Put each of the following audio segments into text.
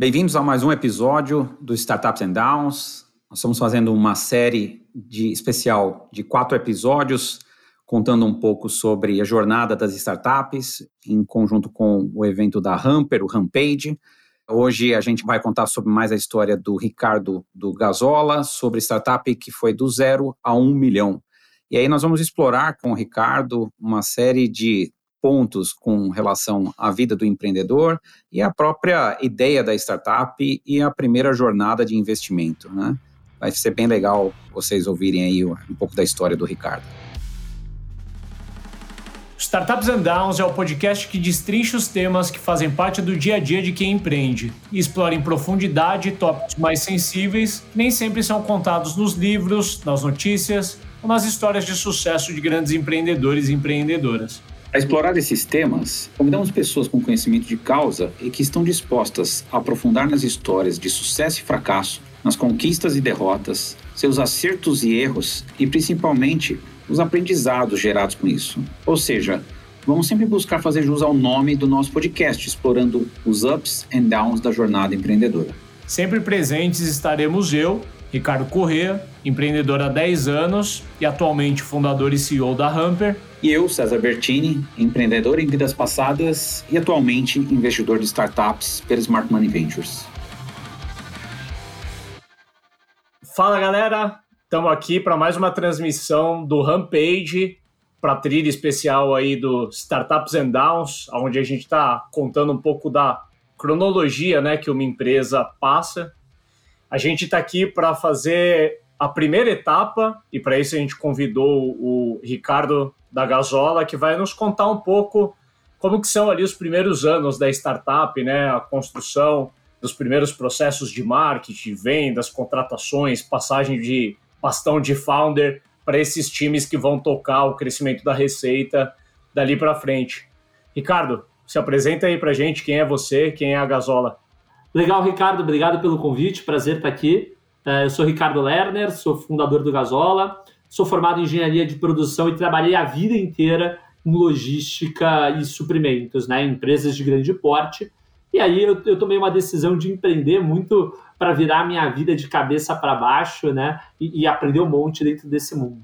Bem-vindos a mais um episódio do Startups and Downs. Nós estamos fazendo uma série de especial de quatro episódios, contando um pouco sobre a jornada das startups, em conjunto com o evento da Hamper, o Rampage. Hoje a gente vai contar sobre mais a história do Ricardo do Gazola, sobre startup que foi do zero a um milhão. E aí nós vamos explorar com o Ricardo uma série de pontos com relação à vida do empreendedor e a própria ideia da startup e a primeira jornada de investimento. Né? Vai ser bem legal vocês ouvirem aí um pouco da história do Ricardo. Startups and Downs é o podcast que destrincha os temas que fazem parte do dia a dia de quem empreende e explora em profundidade tópicos mais sensíveis que nem sempre são contados nos livros, nas notícias ou nas histórias de sucesso de grandes empreendedores e empreendedoras. A explorar esses temas, convidamos pessoas com conhecimento de causa e que estão dispostas a aprofundar nas histórias de sucesso e fracasso, nas conquistas e derrotas, seus acertos e erros e principalmente os aprendizados gerados com isso. Ou seja, vamos sempre buscar fazer jus ao nome do nosso podcast, explorando os ups and downs da jornada empreendedora. Sempre presentes estaremos eu, Ricardo Corrêa, empreendedor há 10 anos e atualmente fundador e CEO da Hamper. E eu, César Bertini, empreendedor em vidas passadas e atualmente investidor de startups pela Smart Money Ventures. Fala galera, estamos aqui para mais uma transmissão do Rampage, para a trilha especial aí do Startups and Downs, onde a gente está contando um pouco da cronologia né, que uma empresa passa a gente está aqui para fazer a primeira etapa e para isso a gente convidou o Ricardo da Gasola, que vai nos contar um pouco como que são ali os primeiros anos da startup, né? A construção dos primeiros processos de marketing, vendas, contratações, passagem de bastão de founder para esses times que vão tocar o crescimento da receita dali para frente. Ricardo, se apresenta aí para gente quem é você, quem é a Gasola. Legal, Ricardo, obrigado pelo convite, prazer estar aqui. É, eu sou Ricardo Lerner, sou fundador do Gasola, sou formado em engenharia de produção e trabalhei a vida inteira em logística e suprimentos, né, em empresas de grande porte. E aí eu, eu tomei uma decisão de empreender muito para virar minha vida de cabeça para baixo, né, e, e aprender um monte dentro desse mundo.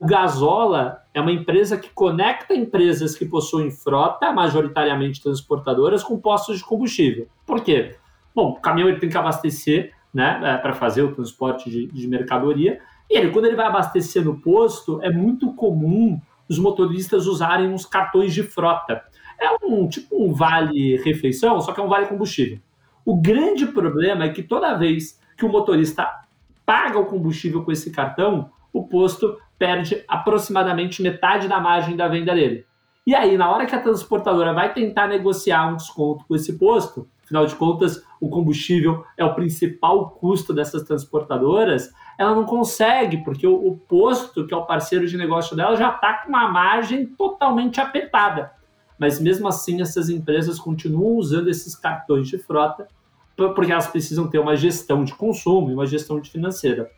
O Gasola é uma empresa que conecta empresas que possuem frota, majoritariamente transportadoras, com postos de combustível. Por quê? Bom, o caminhão ele tem que abastecer né, é, para fazer o transporte de, de mercadoria. E ele, quando ele vai abastecer no posto, é muito comum os motoristas usarem uns cartões de frota. É um tipo um vale refeição, só que é um vale combustível. O grande problema é que toda vez que o motorista paga o combustível com esse cartão, o posto perde aproximadamente metade da margem da venda dele. E aí, na hora que a transportadora vai tentar negociar um desconto com esse posto, afinal de contas, o combustível é o principal custo dessas transportadoras, ela não consegue, porque o, o posto, que é o parceiro de negócio dela, já está com uma margem totalmente apertada. Mas mesmo assim, essas empresas continuam usando esses cartões de frota porque elas precisam ter uma gestão de consumo e uma gestão de financeira.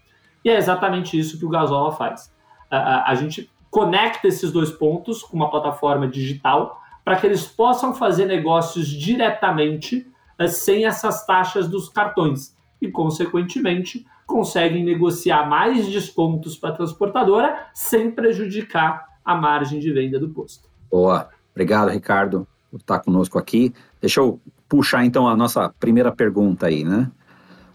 E é exatamente isso que o Gasola faz. A, a, a gente conecta esses dois pontos com uma plataforma digital para que eles possam fazer negócios diretamente sem essas taxas dos cartões e, consequentemente, conseguem negociar mais descontos para a transportadora sem prejudicar a margem de venda do posto. Boa, obrigado, Ricardo, por estar conosco aqui. Deixa eu puxar então a nossa primeira pergunta aí, né?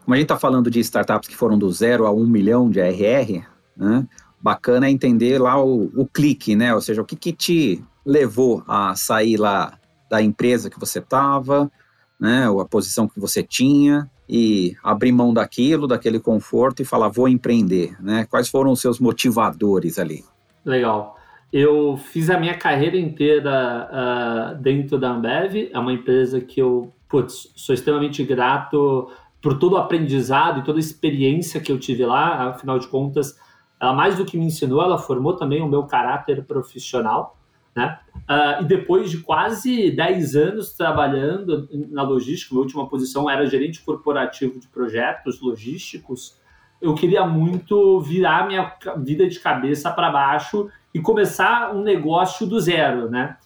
Como a gente está falando de startups que foram do zero a um milhão de ARR, né? Bacana é entender lá o, o clique, né? Ou seja, o que, que te levou a sair lá da empresa que você estava, né, ou a posição que você tinha e abrir mão daquilo, daquele conforto e falar vou empreender, né? Quais foram os seus motivadores ali? Legal. Eu fiz a minha carreira inteira uh, dentro da Ambev, é uma empresa que eu putz, sou extremamente grato por todo o aprendizado e toda a experiência que eu tive lá. Afinal de contas, ela mais do que me ensinou, ela formou também o meu caráter profissional. Né? Uh, e depois de quase 10 anos trabalhando na logística, minha última posição era gerente corporativo de projetos logísticos, eu queria muito virar minha vida de cabeça para baixo e começar um negócio do zero, né?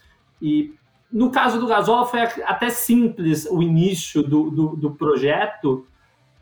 E No caso do Gasola, foi até simples o início do, do, do projeto,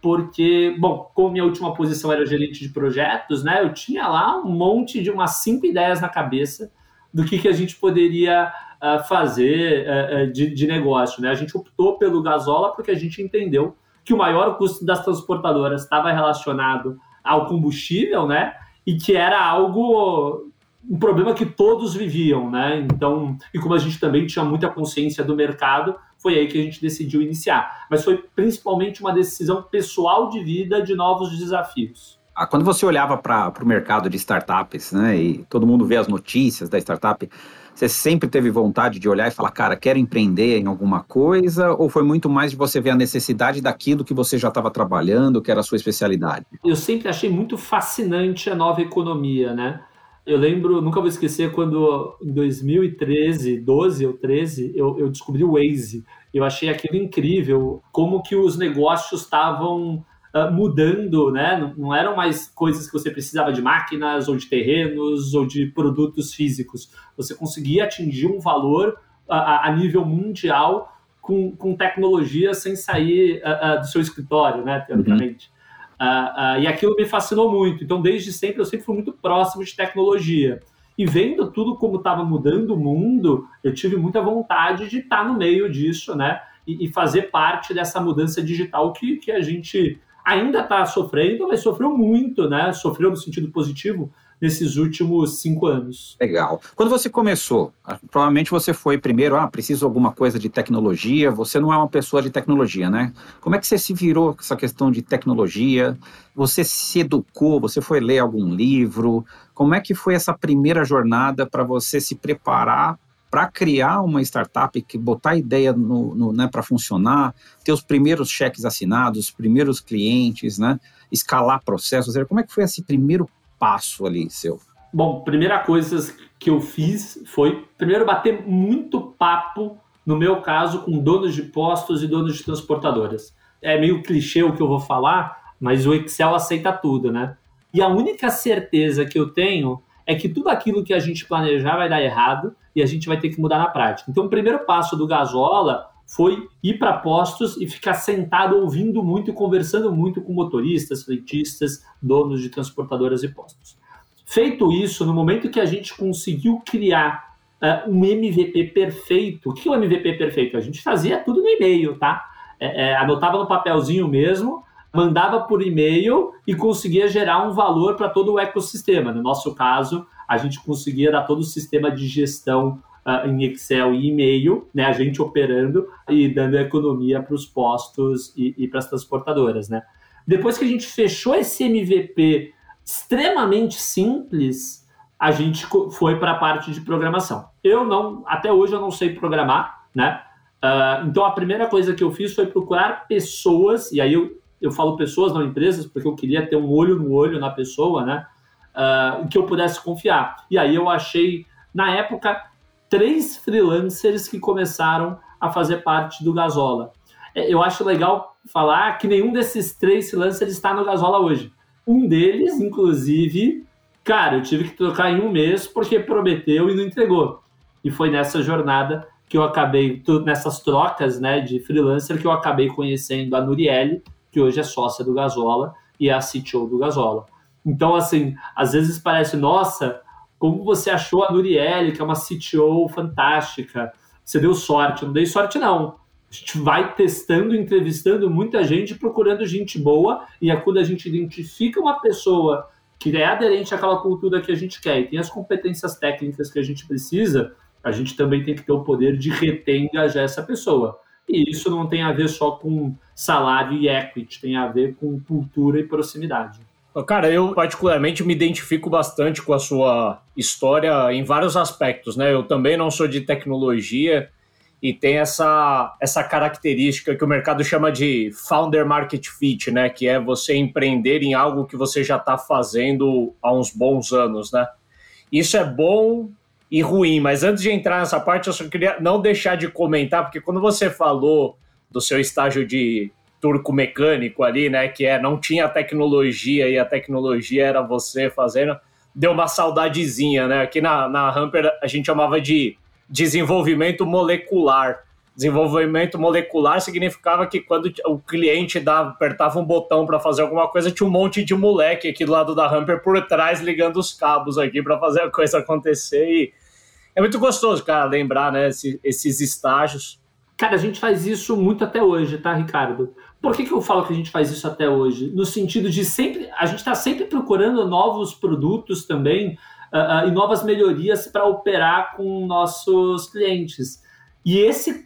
porque, bom, como minha última posição era gerente de projetos, né, eu tinha lá um monte de umas cinco ideias na cabeça do que, que a gente poderia uh, fazer uh, de, de, negócio. Né? A gente optou pelo Gasola porque a gente entendeu que o maior custo das transportadoras estava relacionado ao combustível, né? E que era algo um problema que todos viviam, né? Então, e como a gente também tinha muita consciência do mercado, foi aí que a gente decidiu iniciar. Mas foi principalmente uma decisão pessoal de vida de novos desafios. Ah, quando você olhava para o mercado de startups, né, e todo mundo vê as notícias da startup, você sempre teve vontade de olhar e falar, cara, quero empreender em alguma coisa? Ou foi muito mais de você ver a necessidade daquilo que você já estava trabalhando, que era a sua especialidade? Eu sempre achei muito fascinante a nova economia, né? Eu lembro, nunca vou esquecer, quando em 2013, 12 ou 13, eu, eu descobri o Waze. Eu achei aquilo incrível, como que os negócios estavam uh, mudando, né? Não eram mais coisas que você precisava de máquinas, ou de terrenos, ou de produtos físicos. Você conseguia atingir um valor uh, a nível mundial com, com tecnologia sem sair uh, do seu escritório, né? Teoricamente. Uhum. Uh, uh, e aquilo me fascinou muito. Então, desde sempre, eu sempre fui muito próximo de tecnologia. E vendo tudo como estava mudando o mundo, eu tive muita vontade de estar tá no meio disso, né? E, e, fazer parte dessa mudança digital que, que a gente ainda está sofrendo, mas sofreu muito, né? Sofreu no sentido positivo, nesses últimos cinco anos. Legal. Quando você começou, ah, provavelmente você foi primeiro, ah, preciso alguma coisa de tecnologia. Você não é uma pessoa de tecnologia, né? Como é que você se virou com essa questão de tecnologia? Você se educou? Você foi ler algum livro? Como é que foi essa primeira jornada para você se preparar para criar uma startup, que botar a ideia no, no né, para funcionar, ter os primeiros cheques assinados, os primeiros clientes, né, escalar processos. Como é que foi esse primeiro passo ali seu? Bom, primeira coisa que eu fiz foi, primeiro, bater muito papo, no meu caso, com donos de postos e donos de transportadoras. É meio clichê o que eu vou falar, mas o Excel aceita tudo, né? E a única certeza que eu tenho é que tudo aquilo que a gente planejar vai dar errado e a gente vai ter que mudar na prática. Então, o primeiro passo do Gasola foi ir para postos e ficar sentado ouvindo muito e conversando muito com motoristas, freitistas, donos de transportadoras e postos. Feito isso, no momento que a gente conseguiu criar uh, um MVP perfeito, o que é um MVP perfeito? A gente fazia tudo no e-mail, tá? É, é, anotava no papelzinho mesmo, mandava por e-mail e conseguia gerar um valor para todo o ecossistema. No nosso caso, a gente conseguia dar todo o sistema de gestão uh, em Excel e e-mail, né, a gente operando e dando economia para os postos e, e para as transportadoras. Né. Depois que a gente fechou esse MVP extremamente simples, a gente foi para a parte de programação. Eu não, até hoje eu não sei programar, né? Uh, então a primeira coisa que eu fiz foi procurar pessoas, e aí eu, eu falo pessoas, não empresas, porque eu queria ter um olho no olho na pessoa, né? Uh, que eu pudesse confiar. E aí eu achei, na época, três freelancers que começaram a fazer parte do Gasola. É, eu acho legal falar que nenhum desses três freelancers está no Gasola hoje. Um deles, inclusive, cara, eu tive que trocar em um mês porque prometeu e não entregou. E foi nessa jornada que eu acabei, nessas trocas né, de freelancer, que eu acabei conhecendo a Nurielle, que hoje é sócia do Gasola e é a CTO do Gasola. Então, assim, às vezes parece, nossa, como você achou a Nurielle, que é uma CTO fantástica? Você deu sorte? Não dei sorte, não. A gente vai testando, entrevistando muita gente, procurando gente boa, e é quando a gente identifica uma pessoa que é aderente àquela cultura que a gente quer e tem as competências técnicas que a gente precisa, a gente também tem que ter o poder de reter e engajar essa pessoa. E isso não tem a ver só com salário e equity, tem a ver com cultura e proximidade. Cara, eu particularmente me identifico bastante com a sua história em vários aspectos, né? Eu também não sou de tecnologia e tem essa, essa característica que o mercado chama de founder market fit, né? Que é você empreender em algo que você já está fazendo há uns bons anos, né? Isso é bom e ruim, mas antes de entrar nessa parte, eu só queria não deixar de comentar, porque quando você falou do seu estágio de turco mecânico ali, né? Que é não tinha tecnologia e a tecnologia era você fazendo. Deu uma saudadezinha, né? Aqui na, na Hamper a gente chamava de desenvolvimento molecular. Desenvolvimento molecular significava que quando o cliente dava, apertava um botão para fazer alguma coisa, tinha um monte de moleque aqui do lado da Hamper por trás ligando os cabos aqui para fazer a coisa acontecer. E é muito gostoso, cara, lembrar né, esses, esses estágios. Cara, a gente faz isso muito até hoje, tá, Ricardo? Por que, que eu falo que a gente faz isso até hoje? No sentido de sempre. A gente está sempre procurando novos produtos também uh, uh, e novas melhorias para operar com nossos clientes. E esse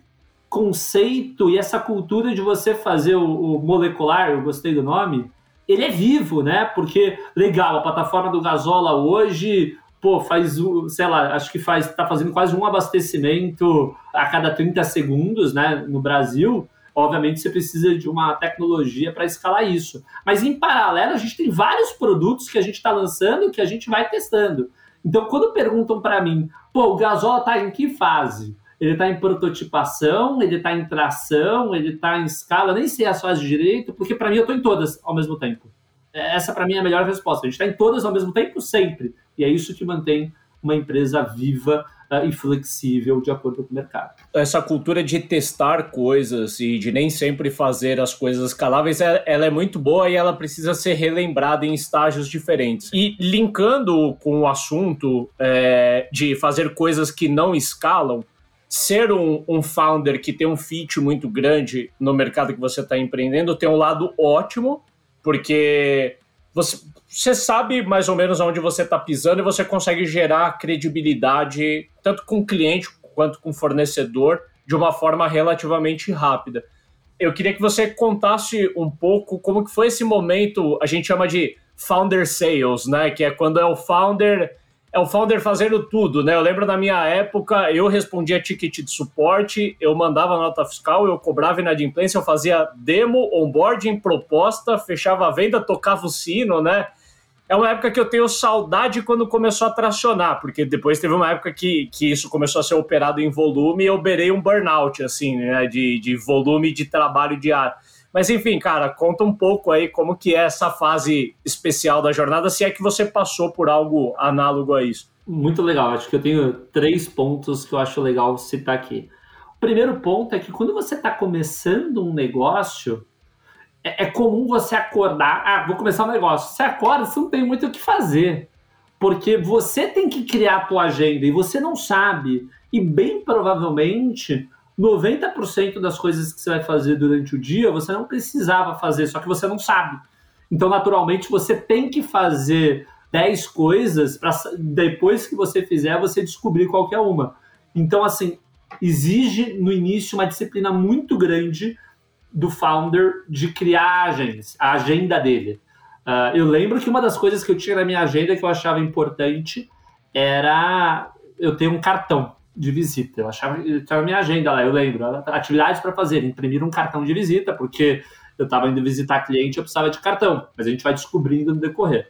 conceito e essa cultura de você fazer o, o, molecular, eu gostei do nome, ele é vivo, né? Porque, legal, a plataforma do Gasola hoje, pô, faz, sei lá, acho que faz, tá fazendo quase um abastecimento a cada 30 segundos, né, no Brasil. Obviamente você precisa de uma tecnologia para escalar isso. Mas em paralelo, a gente tem vários produtos que a gente está lançando que a gente vai testando. Então, quando perguntam para mim, pô, o Gasola está em que fase? Ele está em prototipação, ele está em tração, ele está em escala, nem sei as fases direito, porque para mim eu estou em todas ao mesmo tempo. Essa para mim é a melhor resposta. A gente está em todas ao mesmo tempo sempre. E é isso que mantém uma empresa viva uh, e flexível de acordo com o mercado. Essa cultura de testar coisas e de nem sempre fazer as coisas escaláveis, é, ela é muito boa e ela precisa ser relembrada em estágios diferentes. E linkando com o assunto é, de fazer coisas que não escalam, ser um, um founder que tem um fit muito grande no mercado que você está empreendendo tem um lado ótimo, porque você, você sabe mais ou menos onde você está pisando e você consegue gerar credibilidade tanto com o cliente quanto com o fornecedor de uma forma relativamente rápida. Eu queria que você contasse um pouco como que foi esse momento, a gente chama de founder sales, né? Que é quando é o founder é o founder fazendo tudo, né? Eu lembro na minha época, eu respondia ticket de suporte, eu mandava nota fiscal, eu cobrava inadimplência, eu fazia demo, onboarding, proposta, fechava a venda, tocava o sino, né? É uma época que eu tenho saudade quando começou a tracionar, porque depois teve uma época que, que isso começou a ser operado em volume e eu berei um burnout, assim, né? De, de volume de trabalho diário. Mas enfim, cara, conta um pouco aí como que é essa fase especial da jornada, se é que você passou por algo análogo a isso. Muito legal, acho que eu tenho três pontos que eu acho legal citar aqui. O primeiro ponto é que quando você está começando um negócio, é, é, comum você acordar, ah, vou começar um negócio. Você acorda, você não tem muito o que fazer. Porque você tem que criar a tua agenda e você não sabe. E bem provavelmente 90% das coisas que você vai fazer durante o dia você não precisava fazer, só que você não sabe. Então, naturalmente, você tem que fazer 10 coisas para depois que você fizer, você descobrir qual é uma. Então, assim, exige no início uma disciplina muito grande do founder de criar agendas, a agenda dele. Uh, eu lembro que uma das coisas que eu tinha na minha agenda que eu achava importante era eu ter um cartão de visita. Eu achava, estava minha agenda lá, eu lembro, atividades para fazer, imprimir um cartão de visita, porque eu estava indo visitar cliente, eu precisava de cartão, mas a gente vai descobrindo no decorrer.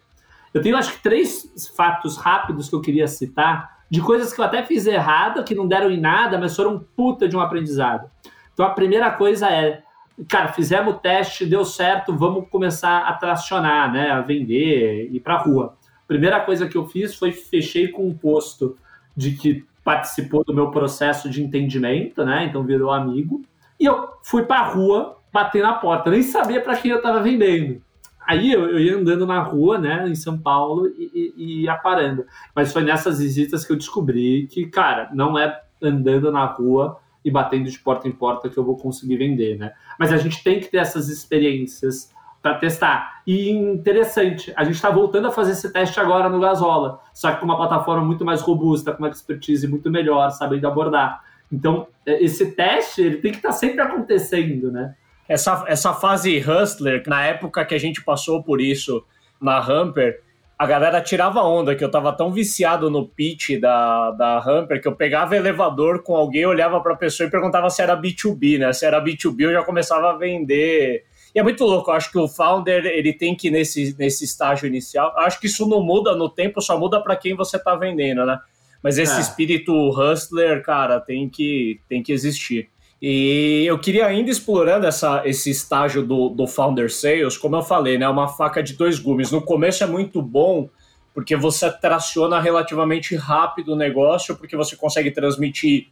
Eu tenho acho que três fatos rápidos que eu queria citar de coisas que eu até fiz errado, que não deram em nada, mas foram puta de um aprendizado. Então a primeira coisa é, cara, fizemos o teste, deu certo, vamos começar a tracionar, né, a vender, ir para rua. Primeira coisa que eu fiz foi fechei com um posto de que participou do meu processo de entendimento, né? Então virou amigo. E eu fui para a rua bater na porta, nem sabia para quem eu estava vendendo. Aí eu, eu, ia andando na rua, né, em São Paulo e, e, e ia parando. Mas foi nessas visitas que eu descobri que, cara, não é andando na rua e batendo de porta em porta que eu vou conseguir vender, né? Mas a gente tem que ter essas experiências para testar. E interessante, a gente está voltando a fazer esse teste agora no Gasola, só que com uma plataforma muito mais robusta, com uma expertise muito melhor, sabendo abordar. Então, é, esse teste ele tem que estar tá sempre acontecendo, né? Essa, essa fase hustler, na época que a gente passou por isso na Hamper, a galera tirava onda, que eu tava tão viciado no pitch da, da Hamper que eu pegava elevador com alguém, olhava para a pessoa e perguntava se era B2B, né? Se era B2B, eu já começava a vender e é muito louco, eu acho que o founder ele tem que nesse, nesse estágio inicial. Acho que isso não muda no tempo, só muda para quem você está vendendo, né? Mas esse é. espírito hustler, cara, tem que, tem que existir. E eu queria ainda explorando essa, esse estágio do, do founder sales, como eu falei, né? Uma faca de dois gumes. No começo é muito bom porque você traciona relativamente rápido o negócio, porque você consegue transmitir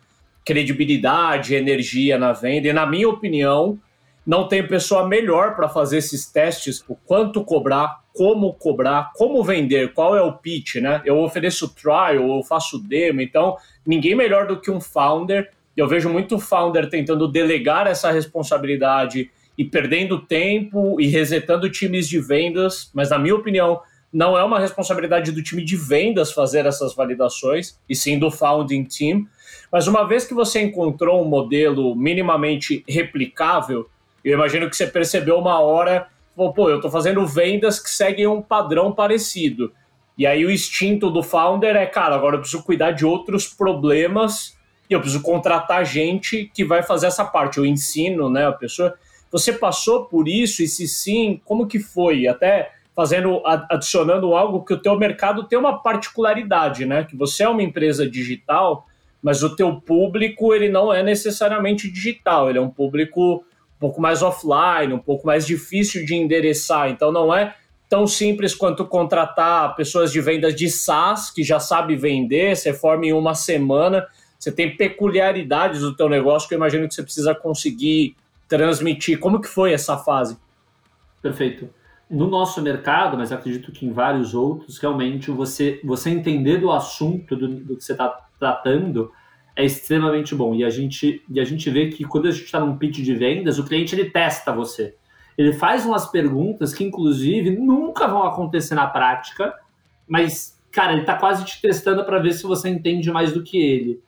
credibilidade, energia na venda. E, na minha opinião, não tem pessoa melhor para fazer esses testes, o quanto cobrar, como cobrar, como vender, qual é o pitch, né? Eu ofereço trial, eu faço demo, então ninguém melhor do que um founder. Eu vejo muito founder tentando delegar essa responsabilidade e perdendo tempo e resetando times de vendas, mas na minha opinião, não é uma responsabilidade do time de vendas fazer essas validações, e sim do founding team. Mas uma vez que você encontrou um modelo minimamente replicável, eu imagino que você percebeu uma hora, pô, eu estou fazendo vendas que seguem um padrão parecido. E aí o instinto do founder é, cara, agora eu preciso cuidar de outros problemas e eu preciso contratar gente que vai fazer essa parte. Eu ensino, né, a pessoa. Você passou por isso e se sim, como que foi? Até fazendo, adicionando algo que o teu mercado tem uma particularidade, né? Que você é uma empresa digital, mas o teu público ele não é necessariamente digital, ele é um público um pouco mais offline, um pouco mais difícil de endereçar. Então não é tão simples quanto contratar pessoas de vendas de SaaS que já sabe vender, você forma em uma semana, você tem peculiaridades do teu negócio que eu imagino que você precisa conseguir transmitir. Como que foi essa fase? Perfeito no nosso mercado, mas acredito que em vários outros, realmente você, você entender do assunto do, do que você está tratando é extremamente bom. E a gente, e a gente vê que quando a gente está num pitch de vendas, o cliente ele testa você. Ele faz umas perguntas que, inclusive, nunca vão acontecer na prática, mas, cara, ele está quase te testando para ver se você entende mais do que ele.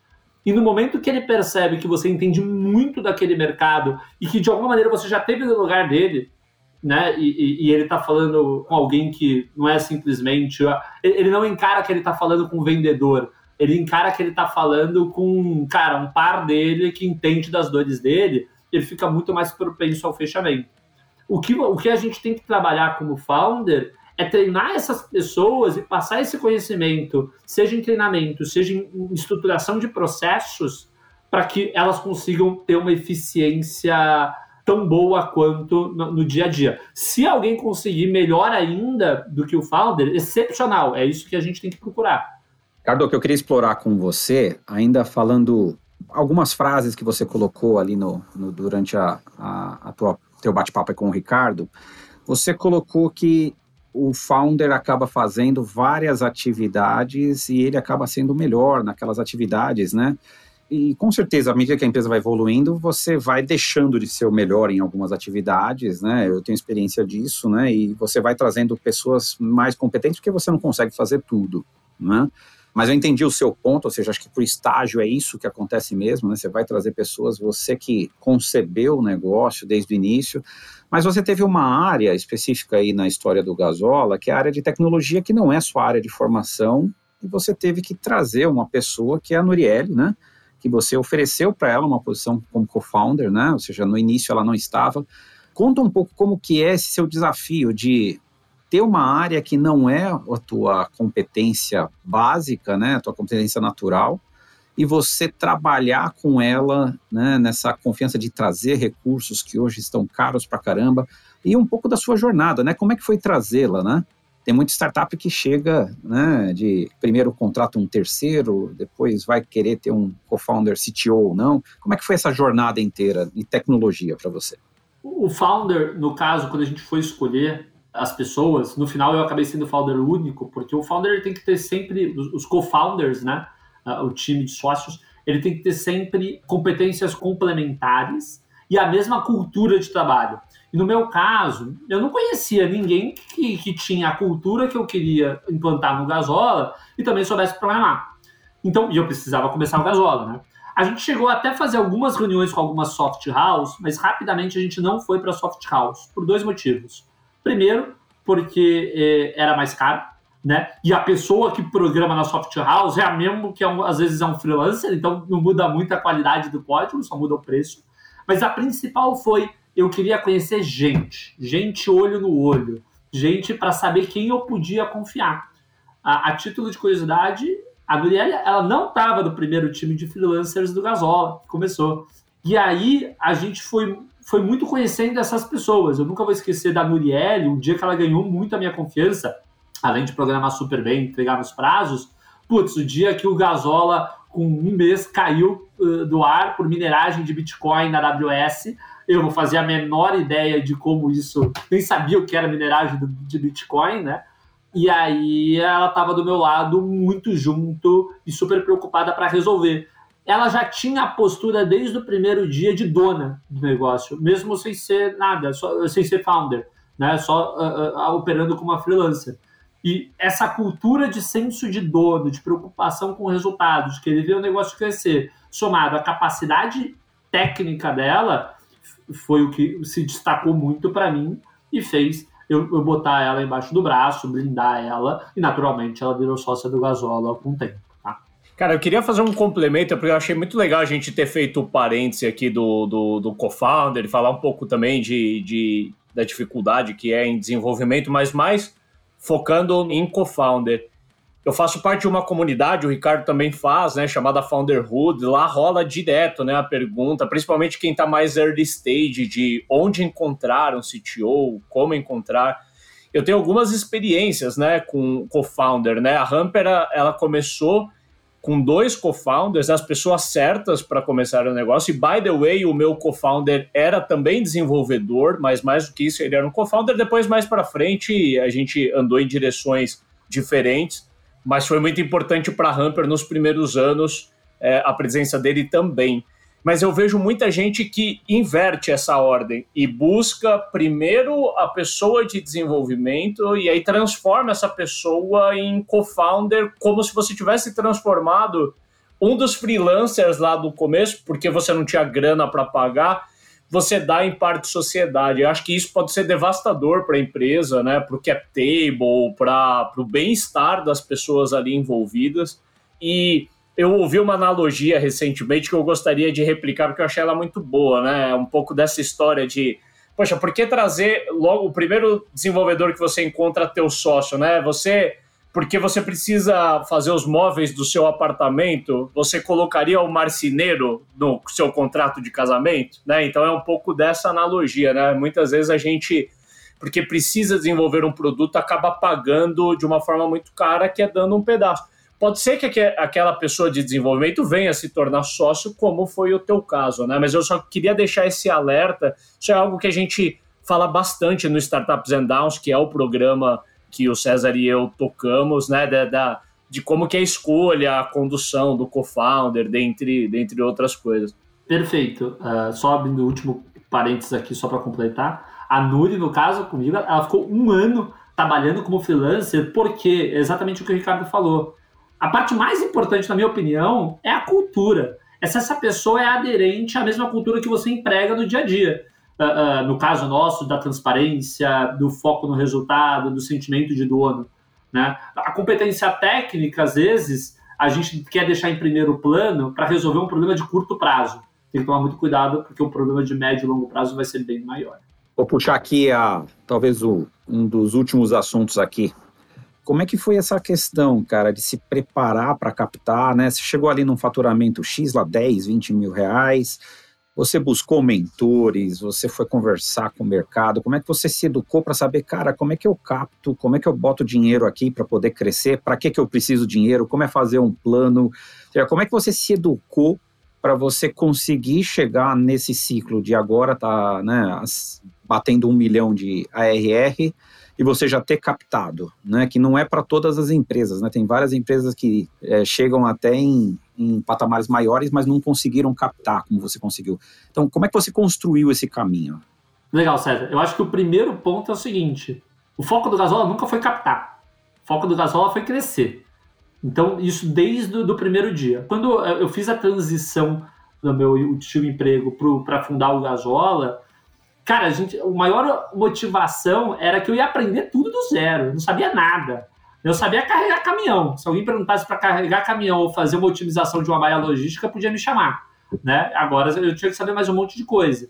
E no momento que ele percebe que você entende muito daquele mercado e que de alguma maneira você já teve no lugar dele, né? E, e, ele está falando com alguém que não é simplesmente. Ele não encara que ele está falando com um vendedor, ele encara que ele está falando com, cara, um par dele que entende das dores dele, ele fica muito mais propenso ao fechamento. O que, o que a gente tem que trabalhar como founder é treinar essas pessoas e passar esse conhecimento, seja em treinamento, seja em estruturação de processos, para que elas consigam ter uma eficiência tão boa quanto no, no, dia a dia. Se alguém conseguir melhor ainda do que o founder, excepcional. É isso que a gente tem que procurar. Ricardo, que eu queria explorar com você, ainda falando algumas frases que você colocou ali no, no durante a, a, a tua teu bate-papo com o Ricardo, você colocou que o founder acaba fazendo várias atividades e ele acaba sendo melhor naquelas atividades, né? E com certeza, à medida que a empresa vai evoluindo, você vai deixando de ser o melhor em algumas atividades, né? Eu tenho experiência disso, né? E você vai trazendo pessoas mais competentes porque você não consegue fazer tudo, né? Mas eu entendi o seu ponto, ou seja, acho que por estágio é isso que acontece mesmo, né? Você vai trazer pessoas, você que concebeu o negócio desde o início, mas você teve uma área específica aí na história do Gasola, que é a área de tecnologia, que não é sua área de formação, e você teve que trazer uma pessoa que é a Nurielle, né? que você ofereceu para ela uma posição como co-founder, né? Ou seja, no início ela não estava. Conta um pouco como que é esse seu desafio de ter uma área que não é a tua competência básica, né, a tua competência natural, e você trabalhar com ela, né, nessa confiança de trazer recursos que hoje estão caros para caramba, e um pouco da sua jornada, né? Como é que foi trazê-la, né? Tem muita startup que chega, né, de primeiro contrata um terceiro, depois vai querer ter um co-founder CTO ou não. Como é que foi essa jornada inteira de tecnologia para você? O founder, no caso, quando a gente foi escolher as pessoas, no final eu acabei sendo founder único, porque o founder tem que ter sempre, os co-founders, né, o time de sócios, ele tem que ter sempre competências complementares e a mesma cultura de trabalho. E no meu caso, eu não conhecia ninguém que, que tinha a cultura que eu queria implantar no Gasola e também soubesse programar. Então, e eu precisava começar o Gasola, né? A gente chegou até a fazer algumas reuniões com algumas soft house, mas rapidamente a gente não foi para soft house por dois motivos. Primeiro, porque eh, era mais caro, né? E a pessoa que programa na soft house é a mesma que é um, às vezes é um freelancer, então não muda muito a qualidade do código, só muda o preço. Mas a principal foi eu queria conhecer gente, gente olho no olho, gente para saber quem eu podia confiar. A, a título de curiosidade, a Muriel, ela não estava no primeiro time de freelancers do Gasola, que começou. E aí a gente foi, foi muito conhecendo essas pessoas. Eu nunca vou esquecer da Muriel, um dia que ela ganhou muito a minha confiança. além de programar super bem, entregar nos prazos, putz, o dia que o Gasola, com um mês, caiu uh, do ar por mineragem de Bitcoin na AWS, eu não fazia a menor ideia de como isso, nem sabia o que era mineragem de Bitcoin, né? E aí ela estava do meu lado, muito junto e super preocupada para resolver. Ela já tinha a postura desde o primeiro dia de dona do negócio, mesmo sem ser nada, só, sem ser founder, né? Só uh, uh, operando como uma freelancer. E essa cultura de senso de dono, de preocupação com o resultado, de querer ver o negócio crescer, somado à capacidade técnica dela, foi o que se destacou muito para mim e fez eu, eu, botar ela embaixo do braço, blindar ela, e naturalmente ela virou sócia do Gasola com o tempo. Cara, eu queria fazer um complemento, porque eu achei muito legal a gente ter feito o parêntese aqui do, do, do co-founder, falar um pouco também de, de, da dificuldade que é em desenvolvimento, mas mais focando em co-founder. Eu faço parte de uma comunidade, o Ricardo também faz, né, chamada Founderhood. Lá rola direto, né, a pergunta, principalmente quem está mais early stage de onde encontrar um CTO, como encontrar. Eu tenho algumas experiências, né, com co-founder, né? A Hamper ela começou com dois co-founders, as pessoas certas para começar o negócio. E, by the way, o meu co-founder era também desenvolvedor, mas mais do que isso, ele era um co-founder. Depois, mais para frente, a gente andou em direções diferentes, mas foi muito importante para a Hamper nos primeiros anos é, a presença dele também mas eu vejo muita gente que inverte essa ordem e busca primeiro a pessoa de desenvolvimento e aí transforma essa pessoa em co-founder, como se você tivesse transformado um dos freelancers lá do começo, porque você não tinha grana para pagar, você dá em parte sociedade. Eu acho que isso pode ser devastador para a empresa, né? para o cap table, para o bem-estar das pessoas ali envolvidas. E eu ouvi uma analogia recentemente que eu gostaria de replicar, porque eu achei ela muito boa, né? Um pouco dessa história de, poxa, por que trazer logo o primeiro desenvolvedor que você encontra teu sócio, né? Você, porque você precisa fazer os móveis do seu apartamento, você colocaria o marceneiro no seu contrato de casamento, né? Então é um pouco dessa analogia, né? Muitas vezes a gente porque precisa desenvolver um produto, acaba pagando de uma forma muito cara, que é dando um pedaço. Pode ser que aquela pessoa de desenvolvimento venha se tornar sócio, como foi o teu caso, né? Mas eu só queria deixar esse alerta. Isso é algo que a gente fala bastante no Startups and Downs, que é o programa que o César e eu tocamos, né? Da, da de como que é a escolha, a condução do co-founder, dentre, dentre outras coisas. Perfeito. Uh, só abrindo o último parênteses aqui, só para completar. A Nuri, no caso, comigo, ela ficou um ano trabalhando como freelancer, porque exatamente o que o Ricardo falou a parte mais importante, na minha opinião, é a cultura. É se essa pessoa é aderente à mesma cultura que você emprega no dia a dia. Uh, uh, no caso nosso, da transparência, do foco no resultado, do sentimento de dono. Né? A competência técnica, às vezes, a gente quer deixar em primeiro plano para resolver um problema de curto prazo. Tem que tomar muito cuidado, porque o problema de médio e longo prazo vai ser bem maior. Vou puxar aqui a, talvez o, um dos últimos assuntos aqui como é que foi essa questão, cara, de se preparar para captar, né? Você chegou ali num faturamento X, lá 10, 20 mil reais, você buscou mentores, você foi conversar com o mercado, como é que você se educou para saber, cara, como é que eu capto, como é que eu boto dinheiro aqui para poder crescer, para que, que eu preciso de dinheiro, como é fazer um plano, como é que você se educou para você conseguir chegar nesse ciclo de agora tá, né, batendo um milhão de ARR, e você já ter captado, né? Que não é para todas as empresas, né? Tem várias empresas que é, chegam até em, em patamares maiores, mas não conseguiram captar como você conseguiu. Então, como é que você construiu esse caminho? Legal, César. Eu acho que o primeiro ponto é o seguinte: o foco do Gasola nunca foi captar. O foco do Gasola foi crescer. Então, isso desde o primeiro dia. Quando eu fiz a transição do meu último emprego para fundar o Gasola, Cara, a gente, a maior motivação era que eu ia aprender tudo do zero, eu não sabia nada. Eu sabia carregar caminhão. Se alguém perguntasse para carregar caminhão ou fazer uma otimização de uma malha logística, podia me chamar. Né? Agora eu tinha que saber mais um monte de coisa.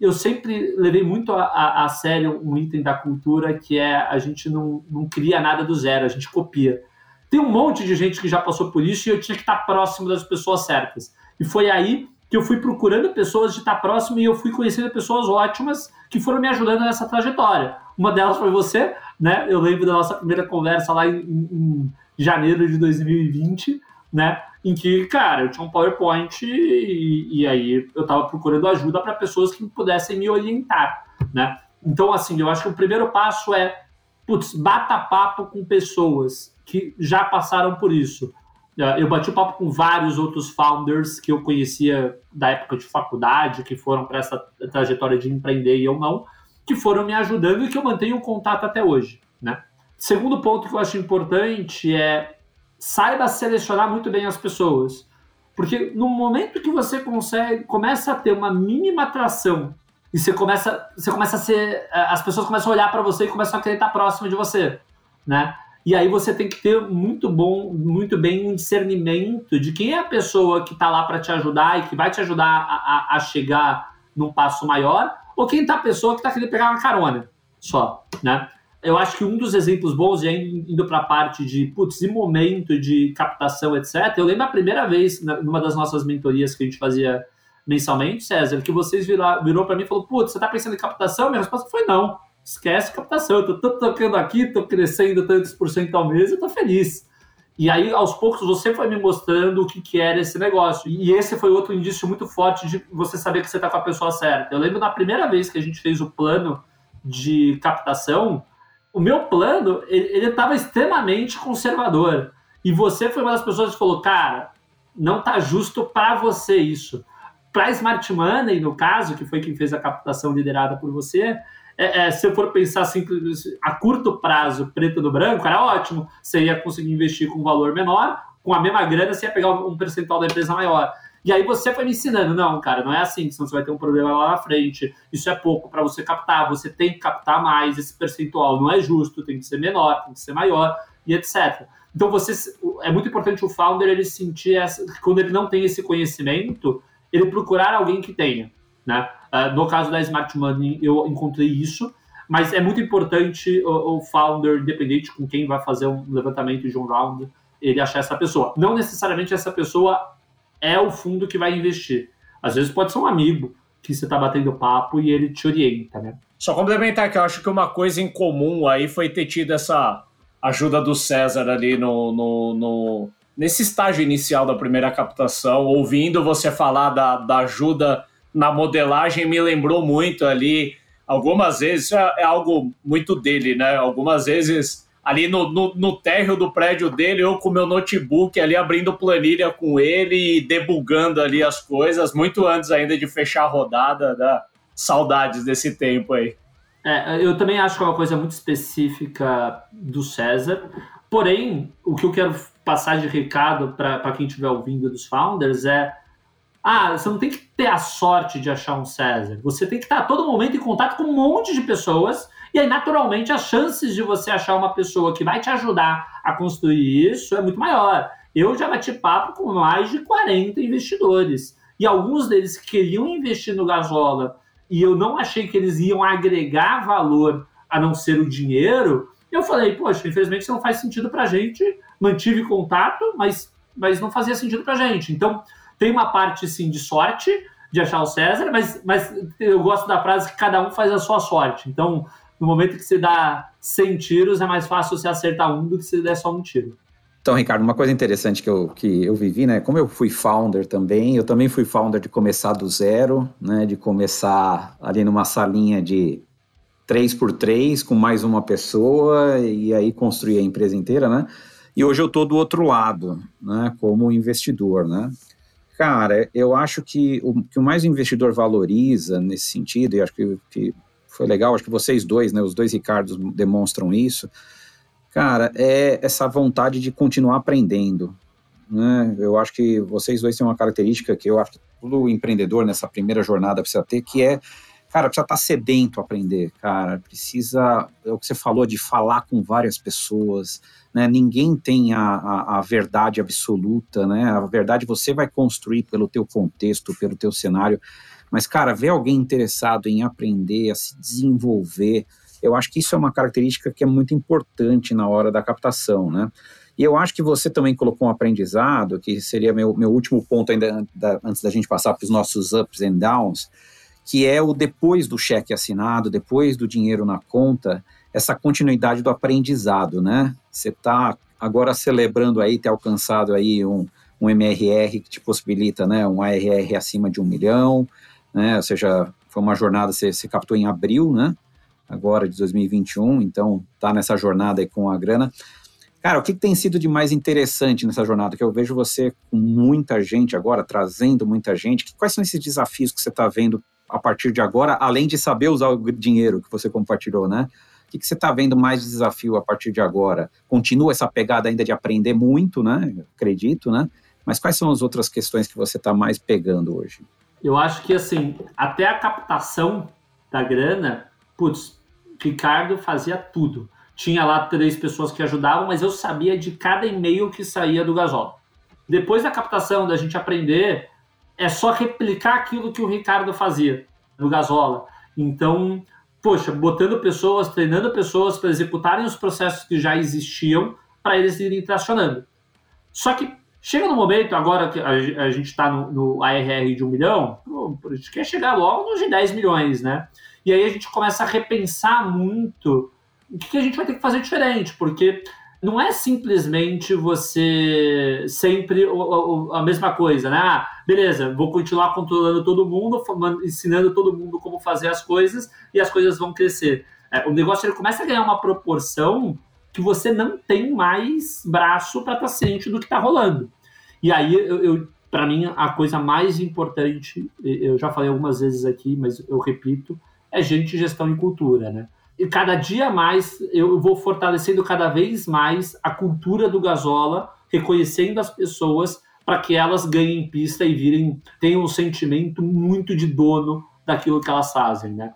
Eu sempre levei muito a, a, a sério um item da cultura que é a gente não, não cria nada do zero, a gente copia. Tem um monte de gente que já passou por isso e eu tinha que estar próximo das pessoas certas. E foi aí que eu fui procurando pessoas de estar próximo e eu fui conhecendo pessoas ótimas que foram me ajudando nessa trajetória. Uma delas foi você, né? Eu lembro da nossa primeira conversa lá em, em janeiro de 2020, né? Em que, cara, eu tinha um PowerPoint e, e aí eu estava procurando ajuda para pessoas que pudessem me orientar, né? Então, assim, eu acho que o primeiro passo é, putz, bata papo com pessoas que já passaram por isso. É, eu bati o papo com vários outros founders que eu conhecia da época de faculdade, que foram para essa trajetória de empreender e eu não, que foram me ajudando e que eu mantenho contato até hoje, né? Segundo ponto que eu acho importante é saiba selecionar muito bem as pessoas. Porque no momento que você consegue, começa a ter uma mínima atração e você começa, você começa a ser, as pessoas começam a olhar para você e começam a querer estar próximo de você, né? E aí você tem que ter muito bom, muito bem um discernimento de quem é a pessoa que está lá para te ajudar e que vai te ajudar a, a, a chegar num passo maior, ou quem tá a pessoa que está querendo pegar uma carona só, né? Eu acho que um dos exemplos bons, aí indo para a parte de, putz, e momento de captação, etc., eu lembro a primeira vez, numa das nossas mentorias que a gente fazia mensalmente, César, que vocês virou, virou para mim e falou, putz, você está pensando em captação? Minha resposta foi não esquece captação. Eu tô tocando aqui, tô crescendo tantos por cento ao mês, eu tô feliz. E aí, aos poucos, você foi me mostrando o que, que era esse negócio. E esse foi outro indício muito forte de você saber que você está com a pessoa certa. Eu lembro na primeira vez que a gente fez o plano de captação, o meu plano, ele estava extremamente conservador. E você foi uma das pessoas que falou, cara, não tá justo para você isso. Para Smart Money, no caso, que foi quem fez a captação liderada por você, é, é, se eu for pensar assim, a curto prazo, preto no branco, era ótimo. Você ia conseguir investir com um valor menor, com a mesma grana, você ia pegar um percentual da empresa maior. E aí você foi me ensinando, não, cara, não é assim, senão você vai ter um problema lá na frente. Isso é pouco para você captar, você tem que captar mais, esse percentual não é justo, tem que ser menor, tem que ser maior, e etc. Então você é muito importante o founder ele sentir essa, quando ele não tem esse conhecimento, ele procurar alguém que tenha. Né? Uh, no caso da Smart Money, eu encontrei isso, mas é muito importante o, o, founder, independente com quem vai fazer um levantamento de um round, ele achar essa pessoa. Não necessariamente essa pessoa é o fundo que vai investir. Às vezes pode ser um amigo que você está batendo papo e ele te orienta, né? Só complementar que eu acho que uma coisa em comum aí foi ter tido essa ajuda do César ali no, no, no nesse estágio inicial da primeira captação, ouvindo você falar da, da ajuda na modelagem me lembrou muito ali. Algumas vezes, isso é, é algo muito dele, né? Algumas vezes ali no, no, no térreo do prédio dele, eu com meu notebook ali abrindo planilha com ele e debugando ali as coisas, muito antes ainda de fechar a rodada, né? Saudades desse tempo aí. É, eu também acho que é uma coisa muito específica do César. Porém, o que eu quero passar de recado para quem estiver ouvindo dos founders é ah, você não tem que ter a sorte de achar um César. Você tem que estar a todo momento em contato com um monte de pessoas. E aí, naturalmente, as chances de você achar uma pessoa que vai te ajudar a construir isso é muito maior. Eu já bati papo com mais de 40 investidores. E alguns deles queriam investir no Gasola e eu não achei que eles iam agregar valor a não ser o dinheiro. Eu falei, poxa, infelizmente isso não faz sentido para gente. Mantive contato, mas, mas não fazia sentido para gente. Então, tem uma parte, sim, de sorte, de achar o César, mas, mas eu gosto da frase que cada um faz a sua sorte. Então, no momento que você dá 100 tiros, é mais fácil você acertar um do que se der só um tiro. Então, Ricardo, uma coisa interessante que eu, que eu vivi, né? Como eu fui founder também, eu também fui founder de começar do zero, né? De começar ali numa salinha de 3 por 3 com mais uma pessoa e aí construir a empresa inteira, né? E hoje eu estou do outro lado, né? Como investidor, né? Cara, eu acho que o que o mais o investidor valoriza nesse sentido, e acho que, que foi legal, acho que vocês dois, né, os dois Ricardos demonstram isso, cara, é essa vontade de continuar aprendendo. Né? Eu acho que vocês dois têm uma característica que eu acho que todo empreendedor nessa primeira jornada precisa ter, que é, cara, precisa estar sedento a aprender, cara, precisa, é o que você falou, de falar com várias pessoas, né? Ninguém tem a, a, a, verdade absoluta, né? A verdade você vai construir pelo teu contexto, pelo teu cenário. Mas, cara, ver alguém interessado em aprender, a se desenvolver, eu acho que isso é uma característica que é muito importante na hora da captação, né? E eu acho que você também colocou um aprendizado, que seria meu, meu último ponto ainda da, antes da gente passar para os nossos ups and downs, que é o depois do cheque assinado, depois do dinheiro na conta, essa continuidade do aprendizado, né? Você está agora celebrando aí, ter alcançado aí um, um MRR que te possibilita, né, um ARR acima de um milhão, né, ou seja, foi uma jornada, você, você captou em abril, né, agora de 2021, então tá nessa jornada aí com a grana. Cara, o que, que, tem sido de mais interessante nessa jornada? Que eu vejo você com muita gente agora, trazendo muita gente. Quais são esses desafios que você está vendo a partir de agora, além de saber usar o dinheiro que você compartilhou, né? O que, que você está vendo mais de desafio a partir de agora? Continua essa pegada ainda de aprender muito, né? Acredito, né? Mas quais são as outras questões que você está mais pegando hoje? Eu acho que, assim, até a captação da grana, putz, Ricardo fazia tudo. Tinha lá três pessoas que ajudavam, mas eu sabia de cada e-mail que saía do Gasol. Depois da captação, da gente aprender, é só replicar aquilo que o Ricardo fazia no Gasola. Então, poxa, botando pessoas, treinando pessoas para executarem os processos que já existiam para eles irem tracionando. Só que chega no momento, agora que a, gente está no, no, ARR de um milhão, a gente quer chegar logo nos de 10 milhões, né? E aí a gente começa a repensar muito o que a gente vai ter que fazer diferente, porque não é simplesmente você sempre a mesma coisa, né? Ah, beleza, vou continuar controlando todo mundo, ensinando todo mundo como fazer as coisas e as coisas vão crescer. É, o negócio ele começa a ganhar uma proporção que você não tem mais braço para estar tá ciente do que está rolando. E aí, eu, eu para mim, a coisa mais importante, eu já falei algumas vezes aqui, mas eu repito, é gente, gestão e cultura, né? E cada dia mais eu vou fortalecendo cada vez mais a cultura do Gasola, reconhecendo as pessoas para que elas ganhem pista e virem, tenham um sentimento muito de dono daquilo que elas fazem, né?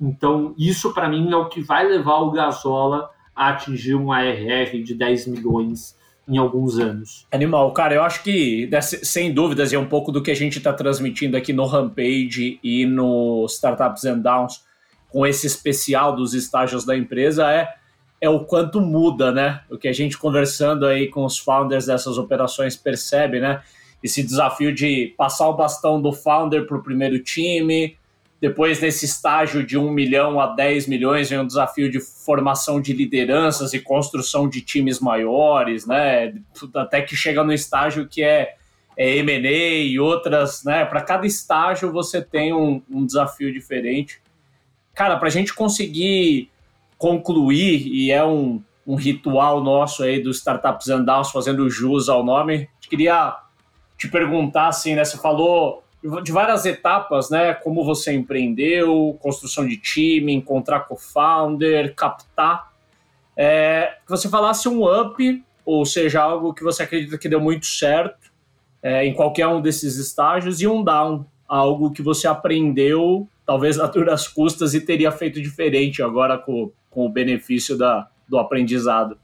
Então, isso para mim é o que vai levar o Gasola a atingir um ARR de 10 milhões em alguns anos. Animal, cara, eu acho que, sem dúvidas, é um pouco do que a gente está transmitindo aqui no Rampage e no Startups and Downs com esse especial dos estágios da empresa é, é o quanto muda, né? O que a gente conversando aí com os founders dessas operações percebe, né? Esse desafio de passar o bastão do founder para o primeiro time, depois nesse estágio de 1 milhão a 10 milhões vem um desafio de formação de lideranças e construção de times maiores, né? Até que chega no estágio que é, é M&A e outras, né? Para cada estágio você tem um, um desafio diferente cara, para a gente conseguir concluir, e é um, um ritual nosso aí do Startups and Downs, fazendo jus ao nome, queria te perguntar assim, né? Você falou de várias etapas, né? Como você empreendeu, construção de time, encontrar co-founder, captar. É, que você falasse um up, ou seja, algo que você acredita que deu muito certo é, em qualquer um desses estágios, e um down, algo que você aprendeu talvez a duras custas e teria feito diferente agora com, com o benefício da, do aprendizado.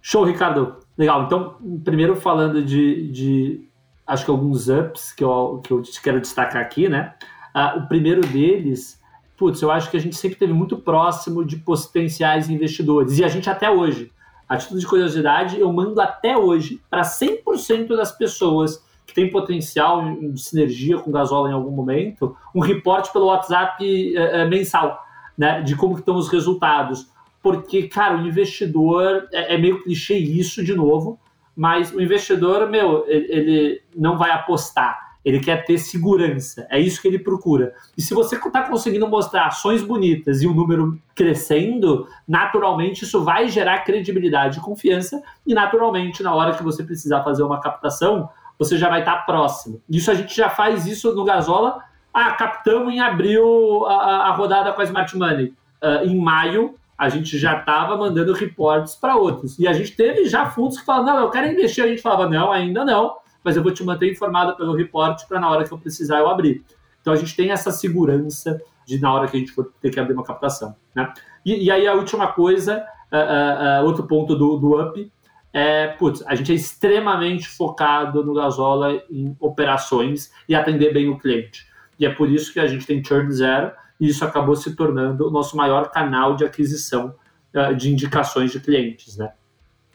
Show, Ricardo. Legal. Então, primeiro falando de, de acho que alguns ups que eu, que eu quero destacar aqui, né? Uh, o primeiro deles, putz, eu acho que a gente sempre teve muito próximo de potenciais investidores, e a gente até hoje. A título de curiosidade, eu mando até hoje para 100% das pessoas que tem potencial de sinergia com Gasola em algum momento, um reporte pelo WhatsApp é, mensal, né, de como estão os resultados. Porque, cara, o investidor, é, é, meio clichê isso de novo, mas o investidor, meu, ele, ele não vai apostar, ele quer ter segurança, é isso que ele procura. E se você está conseguindo mostrar ações bonitas e o um número crescendo, naturalmente isso vai gerar credibilidade e confiança, e naturalmente, na hora que você precisar fazer uma captação, você já vai estar próximo. Isso a gente já faz isso no Gasola. Ah, captamos em abril a, a rodada com a Smart Money. Uh, em maio, a gente já estava mandando reportes para outros. E a gente teve já fundos que falavam, não, eu quero investir. A gente falava, não, ainda não, mas eu vou te manter informado pelo reporte para na hora que eu precisar eu abrir. Então a gente tem essa segurança de na hora que a gente for ter que abrir uma captação. Né? E, e aí a última coisa, uh, uh, outro ponto do, do UP, é, putz, a gente é extremamente focado no Gasola em operações e atender bem o cliente. E é por isso que a gente tem churn zero e isso acabou se tornando o nosso maior canal de aquisição uh, de indicações de clientes, né?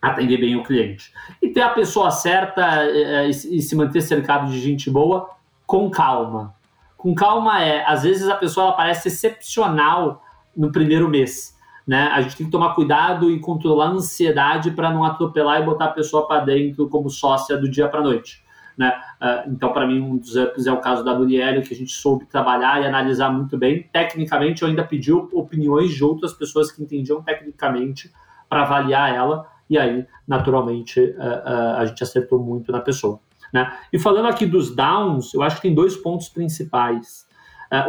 atender bem o cliente. E ter a pessoa certa é, e se manter cercado de gente boa com calma. Com calma é, às vezes a pessoa parece excepcional no primeiro mês. Né? A gente tem que tomar cuidado e controlar a ansiedade para não atropelar e botar a pessoa para dentro como sócia do dia para noite. Né? então, para mim, um dos ups é o caso da Duriel, que a gente soube trabalhar e analisar muito bem. Tecnicamente, eu ainda pedi opiniões de outras pessoas que entendiam tecnicamente para avaliar ela e aí, naturalmente, uh, uh, a gente acertou muito na pessoa. Né? E falando aqui dos downs, eu acho que tem dois pontos principais.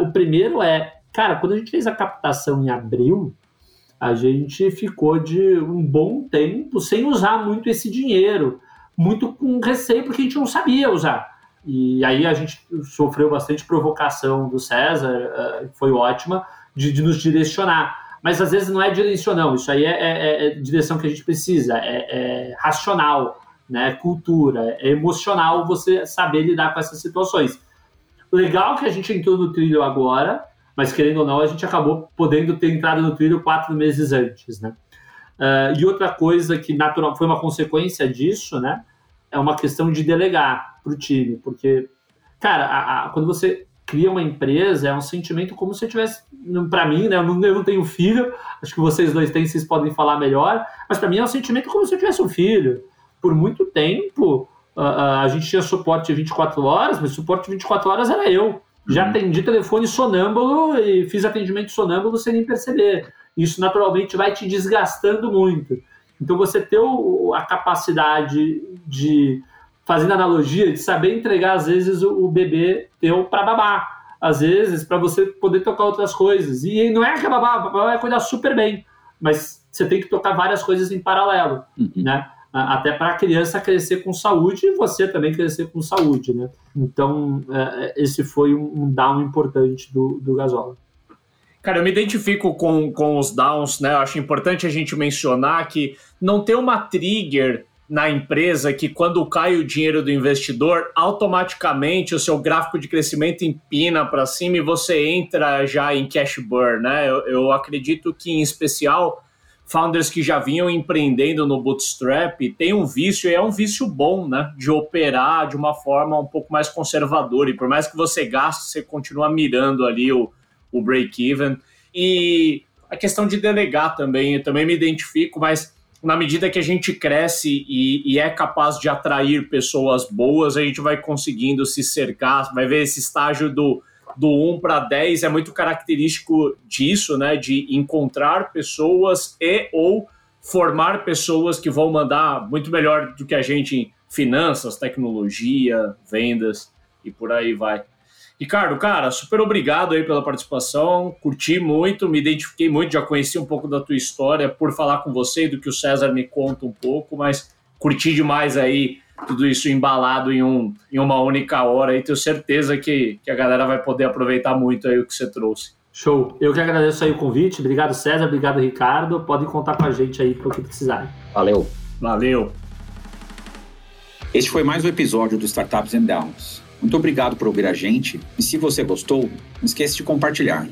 O primeiro é, cara, quando a gente fez a captação em abril, a gente ficou de um bom tempo sem usar muito esse dinheiro, muito com receio, porque a gente não sabia usar. E aí a gente sofreu bastante provocação do César, foi ótima, de, de nos direcionar mas às vezes não é direção, não. Isso aí é, é, é direção que a gente precisa, é, é racional, né? cultura, é emocional você saber lidar com essas situações. Legal que a gente entrou no trilho agora, mas querendo ou não, a gente acabou podendo ter entrado no trilho quatro meses antes, né? Uh, e outra coisa que natural foi uma consequência disso, né? É uma questão de delegar para o time, porque, cara, a, a, quando você cria uma empresa, é um sentimento como se tivesse, para mim, né, eu não, eu não, tenho filho, acho que vocês dois têm, vocês podem falar melhor, mas para mim é um sentimento como se eu tivesse um filho. Por muito tempo, uh, uh, a gente tinha suporte 24 horas, mas suporte 24 horas era eu. Já uhum. atendi telefone sonâmbulo e fiz atendimento sonâmbulo sem nem perceber. Isso naturalmente vai te desgastando muito. Então você ter o, a capacidade de fazendo analogia de saber entregar, às vezes, o, o bebê teu para babá. Às vezes, para você poder tocar outras coisas. E não é que a babá, a babá vai cuidar super bem, mas você tem que tocar várias coisas em paralelo, uhum. né? Até para a criança crescer com saúde e você também crescer com saúde, né? Então, é, esse foi um down importante do, do Gasola. Cara, eu me identifico com, com os downs, né? Eu acho importante a gente mencionar que não ter uma trigger na empresa que quando cai o dinheiro do investidor, automaticamente o seu gráfico de crescimento empina para cima e você entra já em cash burn, né? Eu, eu, acredito que, em especial, founders que já vinham empreendendo no bootstrap têm um vício, e é um vício bom, né? De operar de uma forma um pouco mais conservadora. E por mais que você gaste, você continua mirando ali o, o break-even. E a questão de delegar também, eu também me identifico, mas na medida que a gente cresce e, e, é capaz de atrair pessoas boas, a gente vai conseguindo se cercar, vai ver esse estágio do, do 1 para 10 é muito característico disso, né? De encontrar pessoas e ou formar pessoas que vão mandar muito melhor do que a gente em finanças, tecnologia, vendas e por aí vai. Ricardo, cara, super obrigado aí pela participação. Curti muito, me identifiquei muito, já conheci um pouco da tua história por falar com você e do que o César me conta um pouco, mas curti demais aí tudo isso embalado em, um, em uma única hora e tenho certeza que, que a galera vai poder aproveitar muito aí o que você trouxe. Show. Eu que agradeço aí o convite. Obrigado, César. Obrigado, Ricardo. Podem contar com a gente aí para o que precisarem. Valeu. Valeu. Este foi mais um episódio do Startups and Downs. Muito obrigado por ouvir a gente e se você gostou, não esqueça de compartilhar.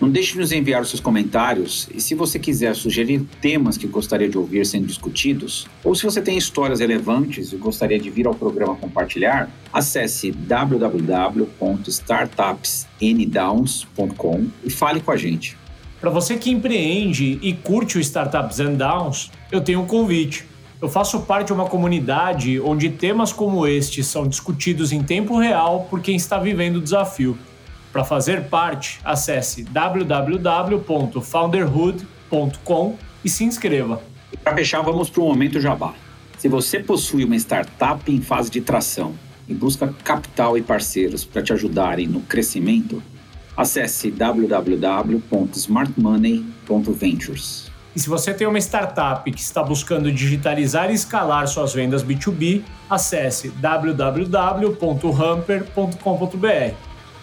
Não deixe de nos enviar os seus comentários e se você quiser sugerir temas que gostaria de ouvir sendo discutidos, ou se você tem histórias relevantes e gostaria de vir ao programa compartilhar, acesse www.startupsndowns.com e fale com a gente. Para você que empreende e curte o Startups and Downs, eu tenho um convite. Eu faço parte de uma comunidade onde temas como este são discutidos em tempo real por quem está vivendo o desafio. Para fazer parte, acesse www.founderhood.com e se inscreva. Para fechar, vamos para o momento jabá. Se você possui uma startup em fase de tração e busca capital e parceiros para te ajudarem no crescimento, acesse www.smartmoney.ventures. E se você tem uma startup que está buscando digitalizar e escalar suas vendas B2B, acesse www.hamper.com.br.